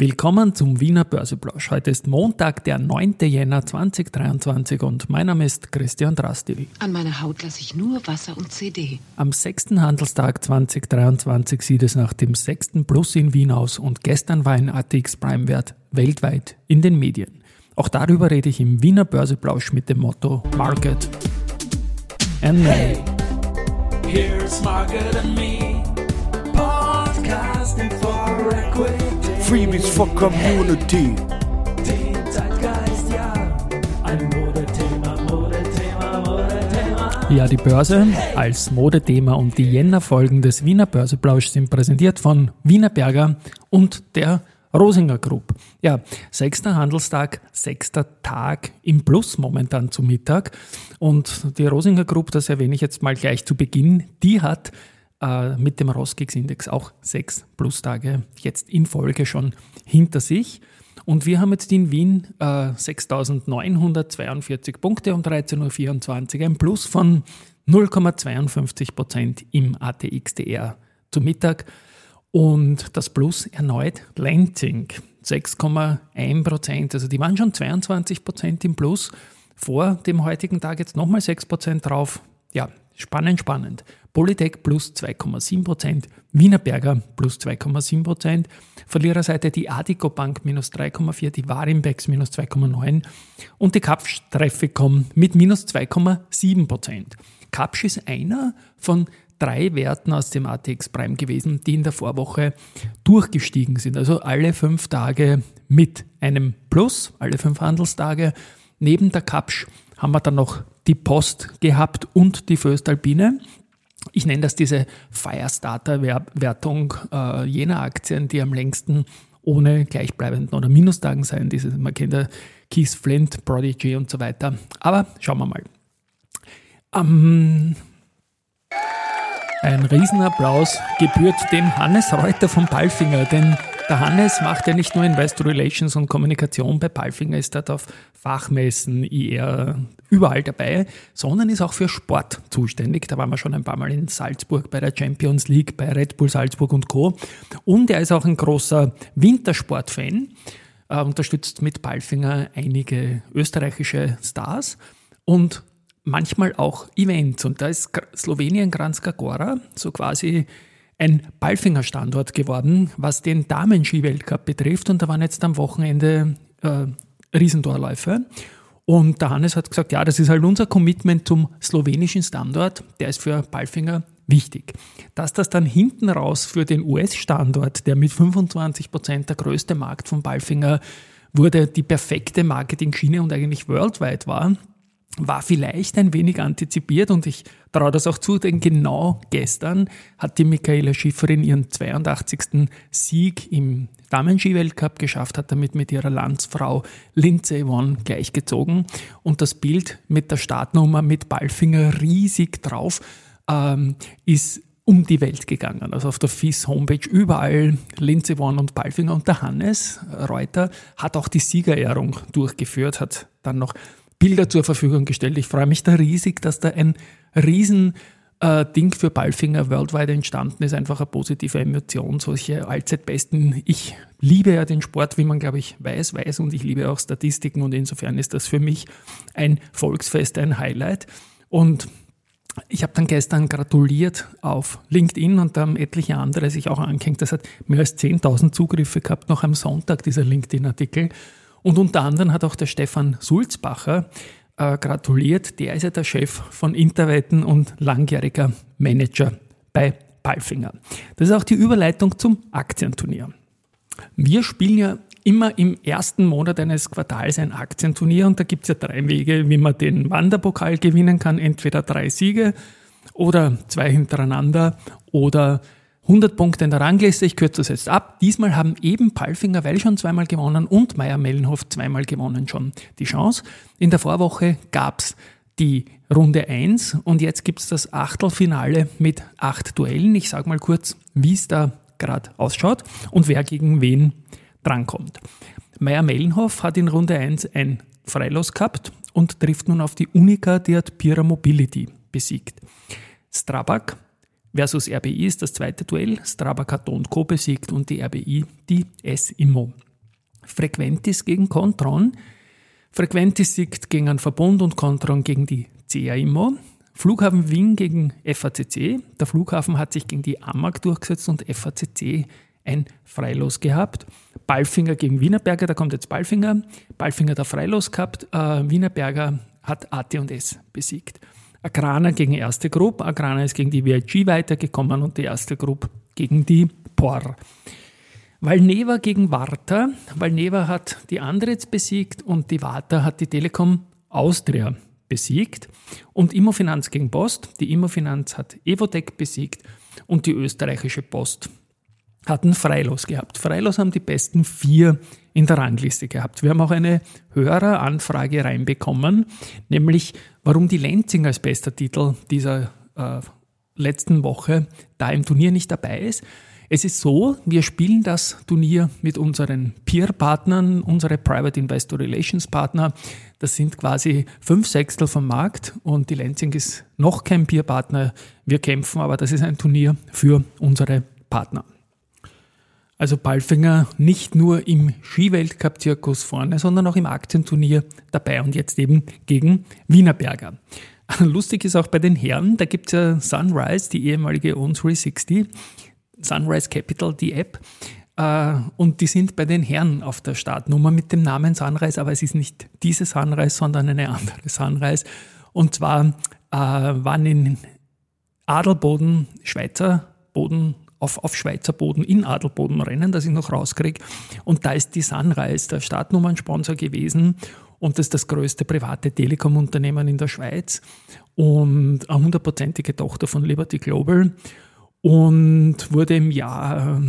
Willkommen zum Wiener Börseplausch. Heute ist Montag, der 9. Jänner 2023 und mein Name ist Christian Drasti. An meiner Haut lasse ich nur Wasser und CD. Am sechsten Handelstag 2023 sieht es nach dem sechsten Plus in Wien aus und gestern war ein ATX Prime Wert weltweit in den Medien. Auch darüber rede ich im Wiener Börseplausch mit dem Motto Market and Me. Here's Market and Me, Freebies for Community. Den ja, die Börse als Modethema und die Jänner-Folgen des Wiener Börseplausch sind präsentiert von Wiener Berger und der Rosinger Group. Ja, sechster Handelstag, sechster Tag im Plus momentan zum Mittag. Und die Rosinger Group, das erwähne ich jetzt mal gleich zu Beginn, die hat äh, mit dem Roskix-Index auch sechs Plustage jetzt in Folge schon hinter sich. Und wir haben jetzt in Wien äh, 6.942 Punkte um 13.24 Uhr, ein Plus von 0,52 Prozent im ATXDR zum Mittag. Und das Plus erneut Lenzing, 6,1 Prozent. Also die waren schon 22 Prozent im Plus vor dem heutigen Tag, jetzt nochmal 6 Prozent drauf. Ja, spannend, spannend. Polytech plus 2,7 Prozent, Wiener Berger plus 2,7 Prozent, Verliererseite die Adico Bank minus 3,4, die Warimbex minus 2,9 und die Kapsch Trafficom mit minus 2,7 Prozent. Kapsch ist einer von drei Werten aus dem ATX Prime gewesen, die in der Vorwoche durchgestiegen sind. Also alle fünf Tage mit einem Plus, alle fünf Handelstage. Neben der Kapsch haben wir dann noch die Post gehabt und die Föstalpine. Ich nenne das diese Firestarter-Wertung äh, jener Aktien, die am längsten ohne gleichbleibenden oder Minustagen sein. Diese, man kennt ja Keith Flint, Prodigy und so weiter. Aber schauen wir mal. Ähm, ein Riesenapplaus gebührt dem Hannes Reuter von Palfinger, denn der Hannes macht ja nicht nur Investor Relations und Kommunikation bei Palfinger, ist dort auf Fachmessen, IR, überall dabei, sondern ist auch für Sport zuständig. Da waren wir schon ein paar Mal in Salzburg bei der Champions League, bei Red Bull Salzburg und Co. Und er ist auch ein großer Wintersport-Fan, äh, unterstützt mit Palfinger einige österreichische Stars und manchmal auch Events. Und da ist Slowenien Kranjska Gora so quasi ein Balfinger-Standort geworden, was den Damen-Ski-Weltcup betrifft. Und da waren jetzt am Wochenende äh, Riesentorläufe. Und der Hannes hat gesagt, ja, das ist halt unser Commitment zum slowenischen Standort. Der ist für Balfinger wichtig. Dass das dann hinten raus für den US-Standort, der mit 25 Prozent der größte Markt von Balfinger wurde, die perfekte Marketing-Schiene und eigentlich worldwide war, war vielleicht ein wenig antizipiert und ich traue das auch zu, denn genau gestern hat die Michaela Schifferin ihren 82. Sieg im Damen-Ski-Weltcup geschafft, hat damit mit ihrer Landsfrau Lindsay Vonn gleichgezogen und das Bild mit der Startnummer mit Ballfinger riesig drauf ähm, ist um die Welt gegangen. Also auf der FIS Homepage überall Lindsay Vonn und Ballfinger und der Hannes Reuter hat auch die Siegerehrung durchgeführt, hat dann noch Bilder zur Verfügung gestellt. Ich freue mich da riesig, dass da ein riesen äh, Ding für Ballfinger worldwide entstanden ist. Einfach eine positive Emotion, solche Allzeitbesten. Ich liebe ja den Sport, wie man, glaube ich, weiß, weiß und ich liebe auch Statistiken und insofern ist das für mich ein Volksfest, ein Highlight. Und ich habe dann gestern gratuliert auf LinkedIn und da haben etliche andere sich auch angehängt. Das hat mehr als 10.000 Zugriffe gehabt, noch am Sonntag, dieser LinkedIn-Artikel. Und unter anderem hat auch der Stefan Sulzbacher äh, gratuliert. Der ist ja der Chef von Interwetten und langjähriger Manager bei Palfinger. Das ist auch die Überleitung zum Aktienturnier. Wir spielen ja immer im ersten Monat eines Quartals ein Aktienturnier und da gibt es ja drei Wege, wie man den Wanderpokal gewinnen kann. Entweder drei Siege oder zwei hintereinander oder 100 Punkte in der Rangliste, ich kürze das jetzt ab. Diesmal haben eben Palfinger, weil schon zweimal gewonnen und Meier-Mellenhof zweimal gewonnen schon die Chance. In der Vorwoche gab es die Runde 1 und jetzt gibt es das Achtelfinale mit acht Duellen. Ich sage mal kurz, wie es da gerade ausschaut und wer gegen wen drankommt. Meier-Mellenhof hat in Runde 1 ein Freilos gehabt und trifft nun auf die Unica, die hat Pira Mobility besiegt. Strabag versus RBI ist das zweite Duell. Strabag hat Don Co. besiegt und die RBI die S-Immo. Frequentis gegen Contron. Frequentis siegt gegen einen Verbund und Contron gegen die CA Immo. Flughafen Wien gegen FACC. Der Flughafen hat sich gegen die AMAG durchgesetzt und FACC ein Freilos gehabt. Ballfinger gegen Wienerberger, da kommt jetzt Ballfinger. Ballfinger der Freilos gehabt. Äh, Wienerberger hat AT&S besiegt. Agrana gegen erste Gruppe. Agrana ist gegen die VIG weitergekommen und die erste Gruppe gegen die POR. Valneva gegen Warta. Valneva hat die Andritz besiegt und die Warta hat die Telekom Austria besiegt. Und Immofinanz gegen Post. Die Immofinanz hat Evotec besiegt und die österreichische Post hatten Freilos gehabt. Freilos haben die besten vier in der Rangliste gehabt. Wir haben auch eine Höreranfrage reinbekommen, nämlich warum die Lenzing als bester Titel dieser äh, letzten Woche da im Turnier nicht dabei ist. Es ist so, wir spielen das Turnier mit unseren Peer-Partnern, unsere Private Investor Relations Partner. Das sind quasi fünf Sechstel vom Markt und die Lenzing ist noch kein Peer-Partner. Wir kämpfen, aber das ist ein Turnier für unsere Partner. Also Balfinger nicht nur im Skiweltcup-Zirkus vorne, sondern auch im Aktienturnier dabei und jetzt eben gegen Wienerberger. Lustig ist auch bei den Herren, da gibt es ja Sunrise, die ehemalige On360, Sunrise Capital, die App. Äh, und die sind bei den Herren auf der Startnummer mit dem Namen Sunrise, aber es ist nicht diese Sunrise, sondern eine andere Sunrise. Und zwar äh, waren in Adelboden, Schweizer Boden auf, auf Schweizer Boden in Adelboden rennen, das ich noch rauskriege. Und da ist die Sunrise der Startnummernsponsor gewesen. Und das ist das größte private Telekom-Unternehmen in der Schweiz und eine hundertprozentige Tochter von Liberty Global und wurde im Jahr,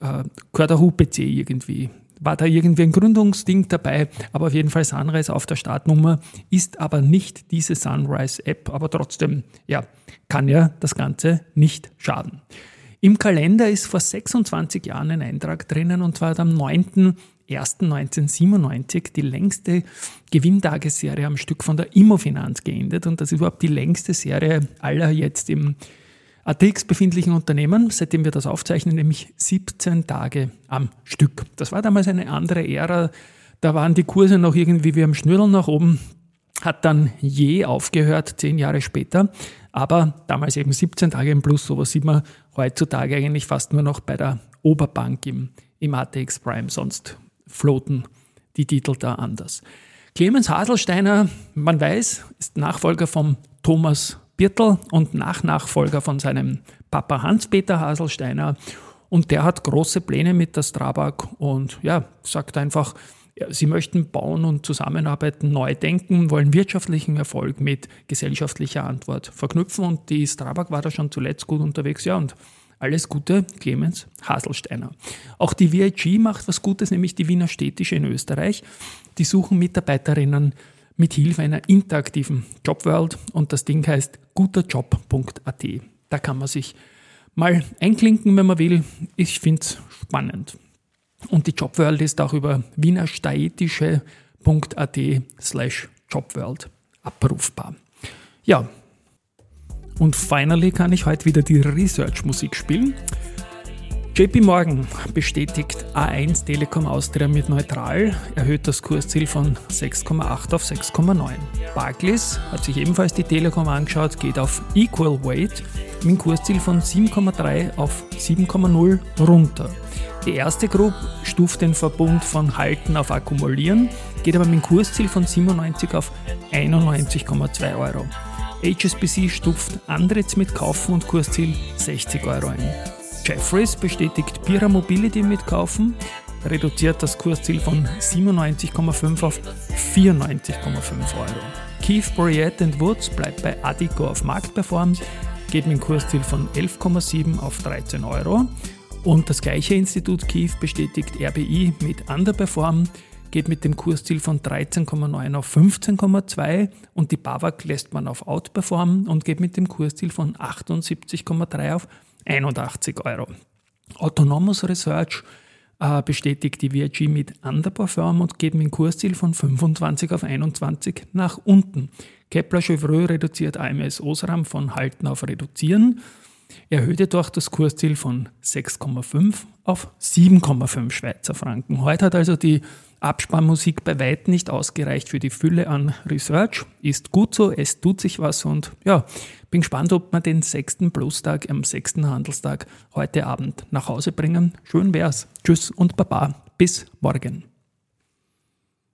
äh, gehört der UPC irgendwie. War da irgendwie ein Gründungsding dabei, aber auf jeden Fall Sunrise auf der Startnummer ist aber nicht diese Sunrise-App, aber trotzdem, ja, kann ja das Ganze nicht schaden. Im Kalender ist vor 26 Jahren ein Eintrag drinnen und zwar am 9.01.1997 die längste Gewinntagesserie am Stück von der Immofinanz geendet und das ist überhaupt die längste Serie aller jetzt im ATX befindlichen Unternehmen, seitdem wir das aufzeichnen, nämlich 17 Tage am Stück. Das war damals eine andere Ära. Da waren die Kurse noch irgendwie wie am Schnürl nach oben, hat dann je aufgehört, zehn Jahre später. Aber damals eben 17 Tage im Plus, sowas sieht man heutzutage eigentlich fast nur noch bei der Oberbank im, im ATX Prime, sonst floaten die Titel da anders. Clemens Haselsteiner, man weiß, ist Nachfolger von Thomas Birtel und Nachnachfolger von seinem Papa Hans-Peter Haselsteiner. Und der hat große Pläne mit der Strabag und ja, sagt einfach, Sie möchten bauen und zusammenarbeiten, neu denken, wollen wirtschaftlichen Erfolg mit gesellschaftlicher Antwort verknüpfen und die Strabag war da schon zuletzt gut unterwegs. Ja, und alles Gute, Clemens Haselsteiner. Auch die VIG macht was Gutes, nämlich die Wiener Städtische in Österreich. Die suchen Mitarbeiterinnen mit Hilfe einer interaktiven Jobworld und das Ding heißt guterjob.at. Da kann man sich mal einklinken, wenn man will. Ich finde es spannend. Und die Jobworld ist auch über wienerstaetische.at slash Jobworld abrufbar. Ja, und finally kann ich heute wieder die Research-Musik spielen. JP Morgan bestätigt A1 Telekom Austria mit neutral, erhöht das Kursziel von 6,8 auf 6,9. Barclays hat sich ebenfalls die Telekom angeschaut, geht auf Equal Weight mit einem Kursziel von 7,3 auf 7,0 runter. Die erste Gruppe stuft den Verbund von Halten auf Akkumulieren, geht aber mit einem Kursziel von 97 auf 91,2 Euro. HSBC stuft Andritz mit Kaufen und Kursziel 60 Euro ein. Jeffries bestätigt Pira Mobility mit Kaufen, reduziert das Kursziel von 97,5 auf 94,5 Euro. Keith Bryett Woods bleibt bei Adico auf Marktperform, geht mit dem Kursziel von 11,7 auf 13 Euro. Und das gleiche Institut Kiew bestätigt RBI mit Underperform, geht mit dem Kursziel von 13,9 auf 15,2 und die BAWAG lässt man auf Outperform und geht mit dem Kursziel von 78,3 auf 81 Euro. Autonomous Research äh, bestätigt die VIG mit Underperform und geht mit dem Kursziel von 25 auf 21 nach unten. Kepler Chevreux reduziert AMS Osram von Halten auf Reduzieren erhöht jedoch das Kursziel von 6,5 auf 7,5 Schweizer Franken. Heute hat also die Abspannmusik bei weitem nicht ausgereicht für die Fülle an Research. Ist gut so, es tut sich was und ja, bin gespannt, ob wir den sechsten Plus-Tag am sechsten Handelstag heute Abend nach Hause bringen. Schön wär's. Tschüss und Baba. Bis morgen.